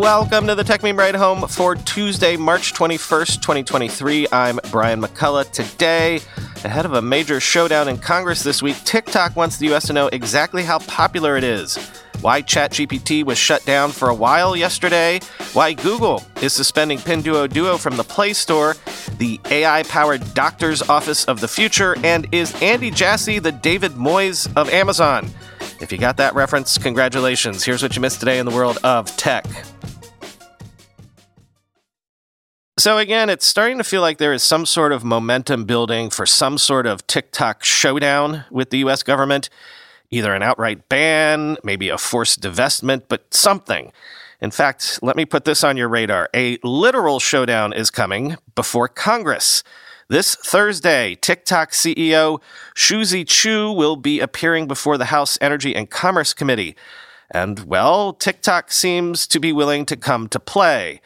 Welcome to the Techmeme Ride Home for Tuesday, March 21st, 2023. I'm Brian McCullough. Today, ahead of a major showdown in Congress this week, TikTok wants the U.S. to know exactly how popular it is, why ChatGPT was shut down for a while yesterday, why Google is suspending Pinduoduo from the Play Store, the AI powered doctor's office of the future, and is Andy Jassy the David Moyes of Amazon? If you got that reference, congratulations. Here's what you missed today in the world of tech. So, again, it's starting to feel like there is some sort of momentum building for some sort of TikTok showdown with the US government. Either an outright ban, maybe a forced divestment, but something. In fact, let me put this on your radar. A literal showdown is coming before Congress. This Thursday, TikTok CEO Shou Zi Chew will be appearing before the House Energy and Commerce Committee. And, well, TikTok seems to be willing to come to play.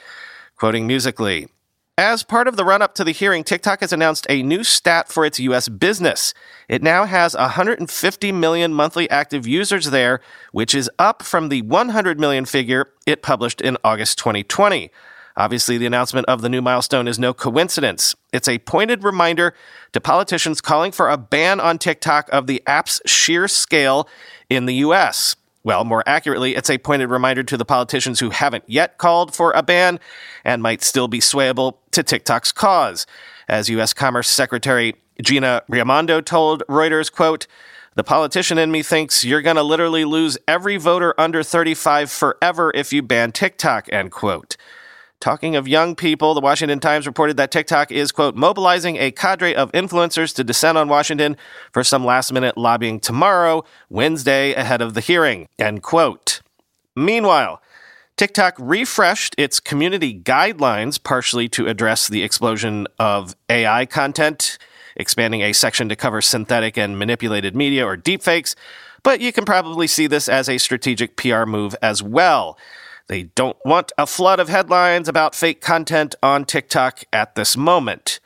Quoting MusicAlly, as part of the run up to the hearing, TikTok has announced a new stat for its US business. It now has 150 million monthly active users there, which is up from the 100 million figure it published in August 2020. Obviously, the announcement of the new milestone is no coincidence. It's a pointed reminder to politicians calling for a ban on TikTok of the app's sheer scale in the US. Well, more accurately, it's a pointed reminder to the politicians who haven't yet called for a ban and might still be swayable to TikTok's cause. As U.S. Commerce Secretary Gina Raimondo told Reuters, quote, the politician in me thinks you're going to literally lose every voter under 35 forever if you ban TikTok, end quote. Talking of young people, the Washington Times reported that TikTok is, quote, mobilizing a cadre of influencers to descend on Washington for some last minute lobbying tomorrow, Wednesday, ahead of the hearing, end quote. Meanwhile, TikTok refreshed its community guidelines partially to address the explosion of AI content, expanding a section to cover synthetic and manipulated media or deepfakes. But you can probably see this as a strategic PR move as well. They don't want a flood of headlines about fake content on TikTok at this moment.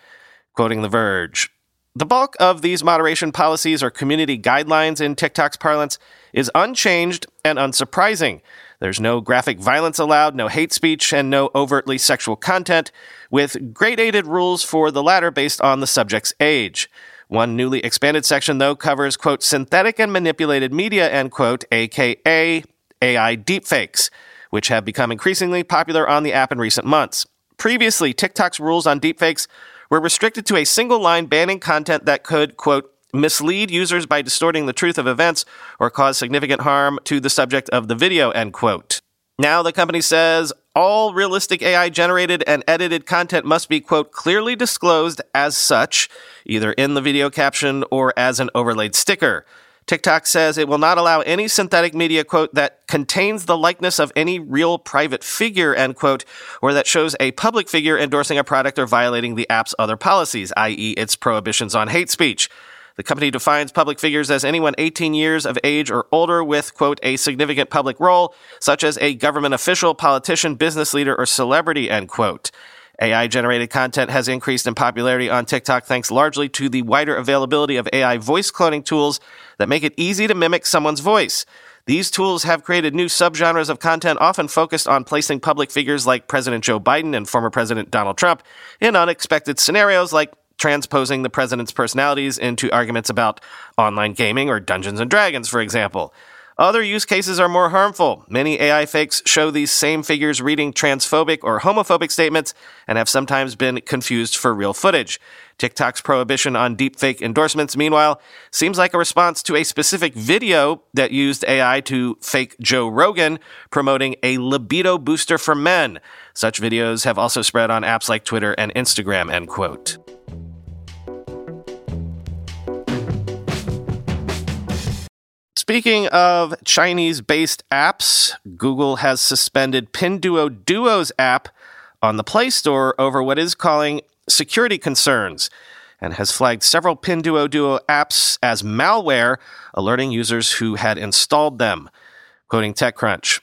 Quoting The Verge The bulk of these moderation policies or community guidelines in TikTok's parlance is unchanged and unsurprising. There's no graphic violence allowed, no hate speech, and no overtly sexual content, with gradated rules for the latter based on the subject's age. One newly expanded section, though, covers, quote, synthetic and manipulated media, end quote, aka AI deepfakes which have become increasingly popular on the app in recent months. Previously, TikTok's rules on deepfakes were restricted to a single line banning content that could, quote, mislead users by distorting the truth of events or cause significant harm to the subject of the video, end quote. Now the company says all realistic AI generated and edited content must be, quote, clearly disclosed as such, either in the video caption or as an overlaid sticker. TikTok says it will not allow any synthetic media, quote, that contains the likeness of any real private figure, end quote, or that shows a public figure endorsing a product or violating the app's other policies, i.e., its prohibitions on hate speech. The company defines public figures as anyone 18 years of age or older with, quote, a significant public role, such as a government official, politician, business leader, or celebrity, end quote. AI generated content has increased in popularity on TikTok thanks largely to the wider availability of AI voice cloning tools that make it easy to mimic someone's voice. These tools have created new subgenres of content often focused on placing public figures like President Joe Biden and former President Donald Trump in unexpected scenarios like transposing the president's personalities into arguments about online gaming or Dungeons and Dragons, for example. Other use cases are more harmful. Many AI fakes show these same figures reading transphobic or homophobic statements and have sometimes been confused for real footage. TikTok's prohibition on deepfake endorsements, meanwhile, seems like a response to a specific video that used AI to fake Joe Rogan promoting a libido booster for men. Such videos have also spread on apps like Twitter and Instagram, end quote. Speaking of Chinese based apps, Google has suspended Pinduoduo's app on the Play Store over what is calling security concerns and has flagged several Pinduoduo apps as malware, alerting users who had installed them. Quoting TechCrunch.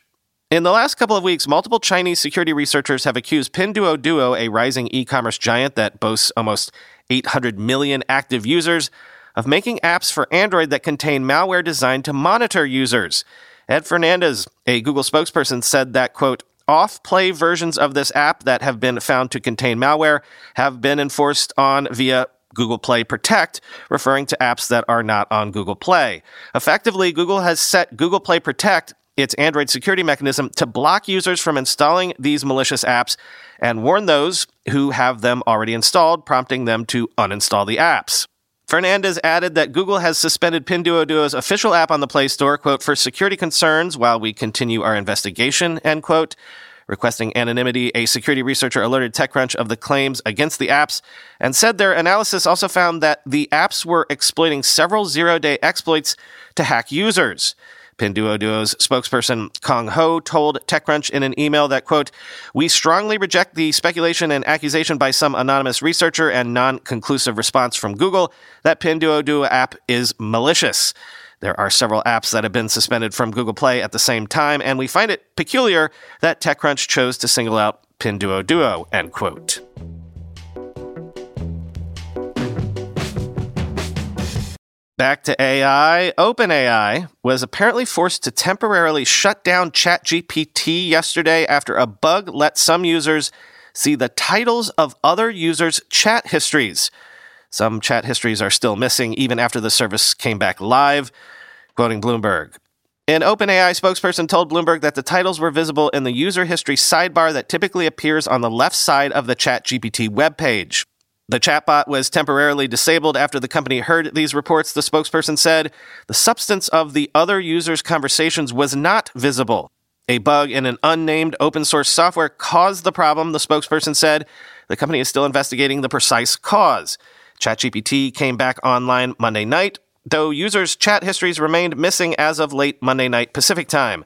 In the last couple of weeks, multiple Chinese security researchers have accused Pinduoduo, a rising e commerce giant that boasts almost 800 million active users, of making apps for Android that contain malware designed to monitor users. Ed Fernandez, a Google spokesperson, said that, quote, off play versions of this app that have been found to contain malware have been enforced on via Google Play Protect, referring to apps that are not on Google Play. Effectively, Google has set Google Play Protect, its Android security mechanism, to block users from installing these malicious apps and warn those who have them already installed, prompting them to uninstall the apps. Fernandez added that Google has suspended Pinduoduo's official app on the Play Store, quote, for security concerns while we continue our investigation, end quote. Requesting anonymity, a security researcher alerted TechCrunch of the claims against the apps and said their analysis also found that the apps were exploiting several zero day exploits to hack users. Pinduoduo's spokesperson Kong Ho told TechCrunch in an email that, quote, We strongly reject the speculation and accusation by some anonymous researcher and non conclusive response from Google that Pinduoduo app is malicious. There are several apps that have been suspended from Google Play at the same time, and we find it peculiar that TechCrunch chose to single out Pinduoduo, end quote. Back to AI. OpenAI was apparently forced to temporarily shut down ChatGPT yesterday after a bug let some users see the titles of other users' chat histories. Some chat histories are still missing even after the service came back live, quoting Bloomberg. An OpenAI spokesperson told Bloomberg that the titles were visible in the user history sidebar that typically appears on the left side of the ChatGPT webpage. The chatbot was temporarily disabled after the company heard these reports, the spokesperson said. The substance of the other users' conversations was not visible. A bug in an unnamed open source software caused the problem, the spokesperson said. The company is still investigating the precise cause. ChatGPT came back online Monday night, though users' chat histories remained missing as of late Monday night Pacific time.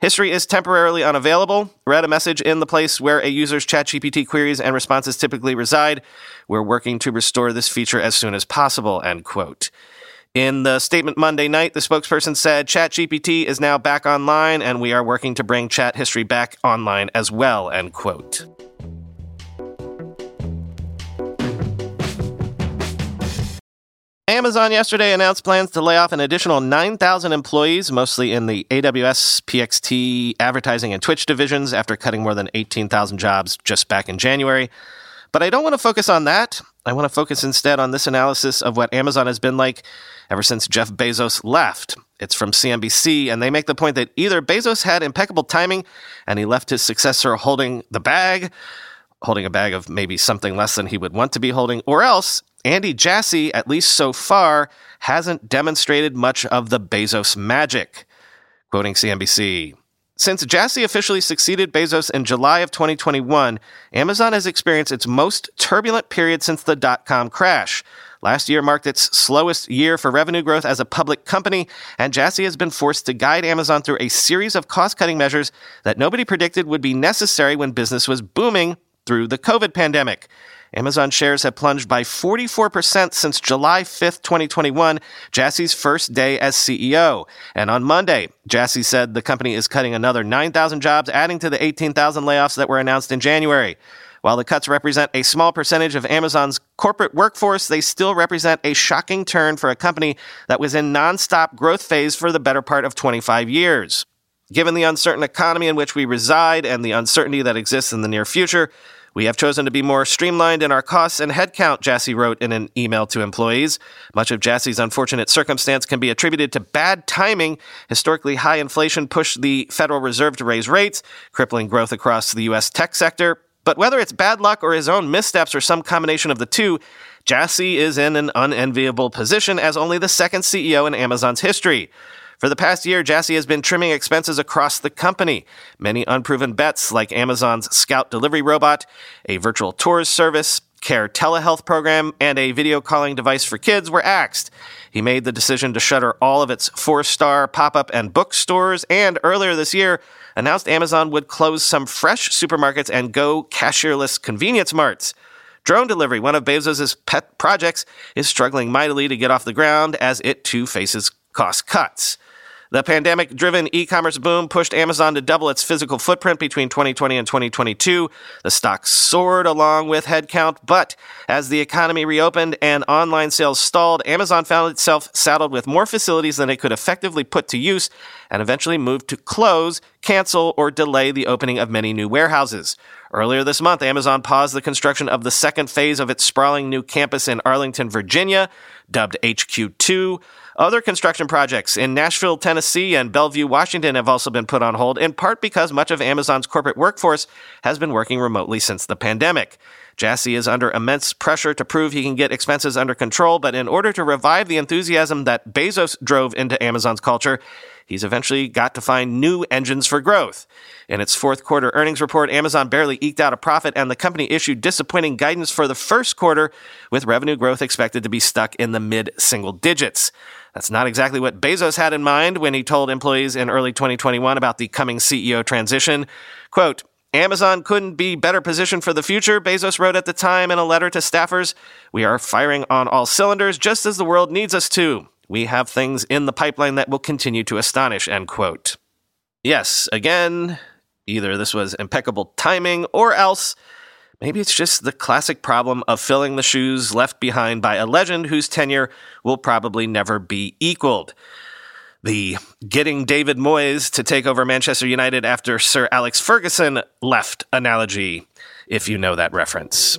History is temporarily unavailable. Read a message in the place where a user's ChatGPT queries and responses typically reside. We're working to restore this feature as soon as possible, end quote. In the statement Monday night, the spokesperson said ChatGPT is now back online and we are working to bring chat history back online as well, end quote. Amazon yesterday announced plans to lay off an additional 9,000 employees, mostly in the AWS, PXT, advertising, and Twitch divisions, after cutting more than 18,000 jobs just back in January. But I don't want to focus on that. I want to focus instead on this analysis of what Amazon has been like ever since Jeff Bezos left. It's from CNBC, and they make the point that either Bezos had impeccable timing and he left his successor holding the bag, holding a bag of maybe something less than he would want to be holding, or else Andy Jassy, at least so far, hasn't demonstrated much of the Bezos magic. Quoting CNBC, since Jassy officially succeeded Bezos in July of 2021, Amazon has experienced its most turbulent period since the dot com crash. Last year marked its slowest year for revenue growth as a public company, and Jassy has been forced to guide Amazon through a series of cost cutting measures that nobody predicted would be necessary when business was booming through the COVID pandemic. Amazon shares have plunged by 44% since July 5th, 2021, Jassy's first day as CEO. And on Monday, Jassy said the company is cutting another 9,000 jobs, adding to the 18,000 layoffs that were announced in January. While the cuts represent a small percentage of Amazon's corporate workforce, they still represent a shocking turn for a company that was in nonstop growth phase for the better part of 25 years. Given the uncertain economy in which we reside and the uncertainty that exists in the near future, we have chosen to be more streamlined in our costs and headcount, Jassy wrote in an email to employees. Much of Jassy's unfortunate circumstance can be attributed to bad timing. Historically high inflation pushed the Federal Reserve to raise rates, crippling growth across the U.S. tech sector. But whether it's bad luck or his own missteps or some combination of the two, Jassy is in an unenviable position as only the second CEO in Amazon's history. For the past year, Jassy has been trimming expenses across the company. Many unproven bets, like Amazon's Scout delivery robot, a virtual tours service, care telehealth program, and a video calling device for kids, were axed. He made the decision to shutter all of its four star pop up and bookstores, and earlier this year, announced Amazon would close some fresh supermarkets and go cashierless convenience marts. Drone delivery, one of Bezos' pet projects, is struggling mightily to get off the ground as it too faces cost cuts. The pandemic driven e commerce boom pushed Amazon to double its physical footprint between 2020 and 2022. The stock soared along with headcount, but as the economy reopened and online sales stalled, Amazon found itself saddled with more facilities than it could effectively put to use and eventually moved to close, cancel, or delay the opening of many new warehouses. Earlier this month, Amazon paused the construction of the second phase of its sprawling new campus in Arlington, Virginia, dubbed HQ2. Other construction projects in Nashville, Tennessee, and Bellevue, Washington have also been put on hold, in part because much of Amazon's corporate workforce has been working remotely since the pandemic. Jassy is under immense pressure to prove he can get expenses under control, but in order to revive the enthusiasm that Bezos drove into Amazon's culture, he's eventually got to find new engines for growth. In its fourth quarter earnings report, Amazon barely eked out a profit, and the company issued disappointing guidance for the first quarter, with revenue growth expected to be stuck in the mid single digits. That's not exactly what Bezos had in mind when he told employees in early 2021 about the coming CEO transition. Quote, Amazon couldn't be better positioned for the future, Bezos wrote at the time in a letter to staffers. We are firing on all cylinders just as the world needs us to. We have things in the pipeline that will continue to astonish, end quote. Yes, again, either this was impeccable timing or else maybe it's just the classic problem of filling the shoes left behind by a legend whose tenure will probably never be equaled. The getting David Moyes to take over Manchester United after Sir Alex Ferguson left analogy, if you know that reference.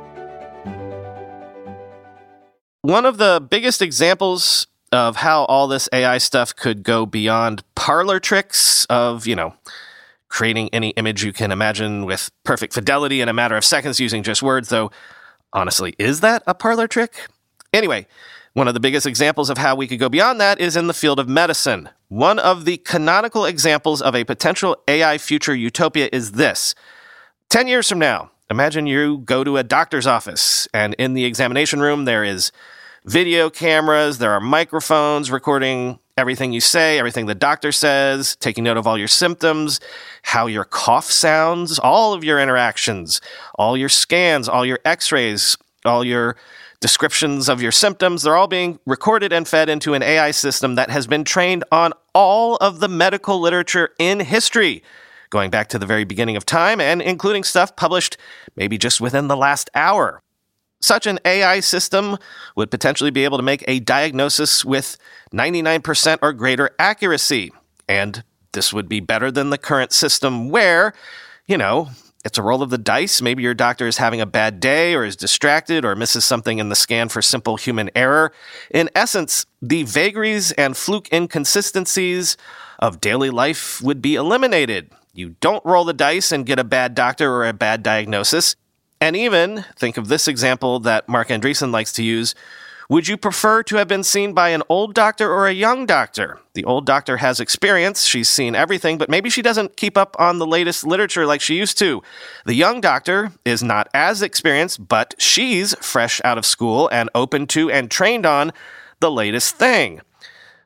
One of the biggest examples of how all this AI stuff could go beyond parlor tricks of, you know, creating any image you can imagine with perfect fidelity in a matter of seconds using just words, though honestly, is that a parlor trick? Anyway, one of the biggest examples of how we could go beyond that is in the field of medicine. One of the canonical examples of a potential AI future utopia is this 10 years from now, Imagine you go to a doctor's office, and in the examination room, there is video cameras, there are microphones recording everything you say, everything the doctor says, taking note of all your symptoms, how your cough sounds, all of your interactions, all your scans, all your x rays, all your descriptions of your symptoms. They're all being recorded and fed into an AI system that has been trained on all of the medical literature in history going back to the very beginning of time and including stuff published maybe just within the last hour. Such an AI system would potentially be able to make a diagnosis with 99% or greater accuracy. And this would be better than the current system where, you know, it's a roll of the dice. Maybe your doctor is having a bad day or is distracted or misses something in the scan for simple human error. In essence, the vagaries and fluke inconsistencies of daily life would be eliminated. You don't roll the dice and get a bad doctor or a bad diagnosis. And even, think of this example that Marc Andreessen likes to use, Would you prefer to have been seen by an old doctor or a young doctor? The old doctor has experience, she's seen everything, but maybe she doesn't keep up on the latest literature like she used to. The young doctor is not as experienced, but she's fresh out of school and open to and trained on the latest thing.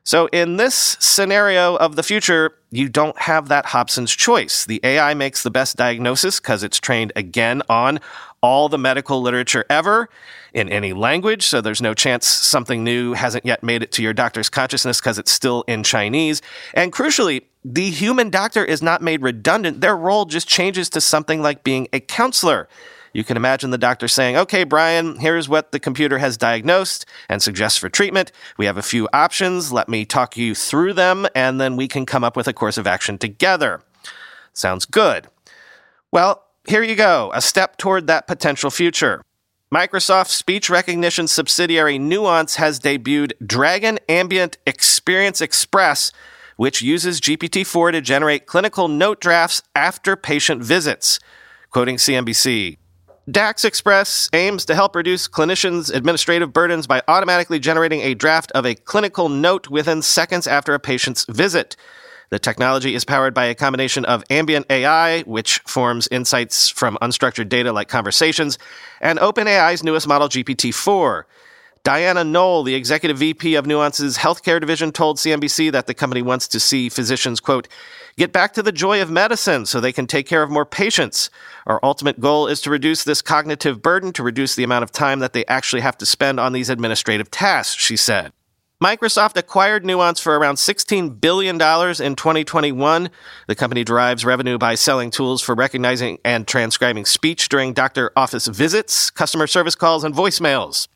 So, in this scenario of the future, you don't have that Hobson's choice. The AI makes the best diagnosis because it's trained again on all the medical literature ever in any language. So, there's no chance something new hasn't yet made it to your doctor's consciousness because it's still in Chinese. And crucially, the human doctor is not made redundant. Their role just changes to something like being a counselor. You can imagine the doctor saying, Okay, Brian, here's what the computer has diagnosed and suggests for treatment. We have a few options. Let me talk you through them, and then we can come up with a course of action together. Sounds good. Well, here you go, a step toward that potential future. Microsoft's speech recognition subsidiary Nuance has debuted Dragon Ambient Experience Express, which uses GPT 4 to generate clinical note drafts after patient visits. Quoting CNBC, DAX Express aims to help reduce clinicians' administrative burdens by automatically generating a draft of a clinical note within seconds after a patient's visit. The technology is powered by a combination of ambient AI, which forms insights from unstructured data like conversations, and OpenAI's newest model, GPT 4. Diana Nole, the executive VP of Nuance's healthcare division, told CNBC that the company wants to see physicians, quote, get back to the joy of medicine so they can take care of more patients. Our ultimate goal is to reduce this cognitive burden, to reduce the amount of time that they actually have to spend on these administrative tasks, she said. Microsoft acquired Nuance for around $16 billion in 2021. The company derives revenue by selling tools for recognizing and transcribing speech during doctor office visits, customer service calls, and voicemails.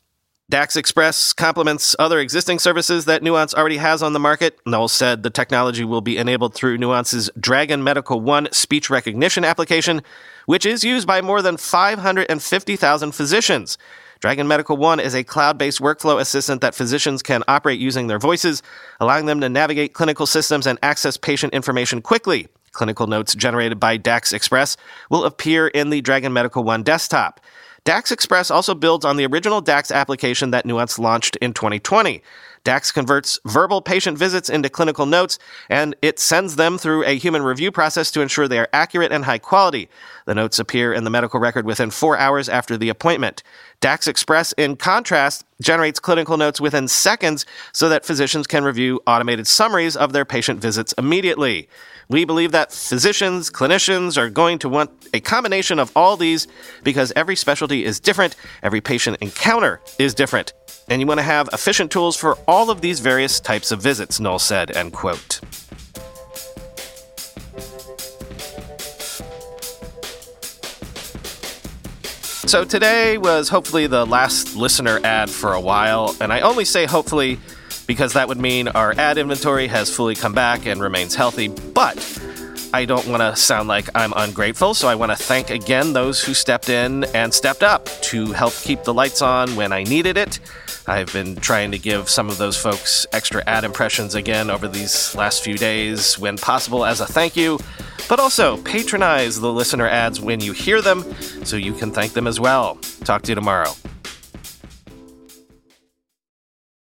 DAX Express complements other existing services that Nuance already has on the market. Nole said the technology will be enabled through Nuance's Dragon Medical One speech recognition application, which is used by more than 550,000 physicians. Dragon Medical One is a cloud based workflow assistant that physicians can operate using their voices, allowing them to navigate clinical systems and access patient information quickly. Clinical notes generated by DAX Express will appear in the Dragon Medical One desktop. DAX Express also builds on the original DAX application that Nuance launched in 2020. DAX converts verbal patient visits into clinical notes, and it sends them through a human review process to ensure they are accurate and high quality. The notes appear in the medical record within four hours after the appointment. DAX Express, in contrast, generates clinical notes within seconds so that physicians can review automated summaries of their patient visits immediately. We believe that physicians, clinicians are going to want a combination of all these because every specialty is different, every patient encounter is different, and you want to have efficient tools for all of these various types of visits, Nole said, end quote. So today was hopefully the last listener ad for a while, and I only say hopefully because that would mean our ad inventory has fully come back and remains healthy. But I don't want to sound like I'm ungrateful, so I want to thank again those who stepped in and stepped up to help keep the lights on when I needed it. I've been trying to give some of those folks extra ad impressions again over these last few days when possible as a thank you, but also patronize the listener ads when you hear them so you can thank them as well. Talk to you tomorrow.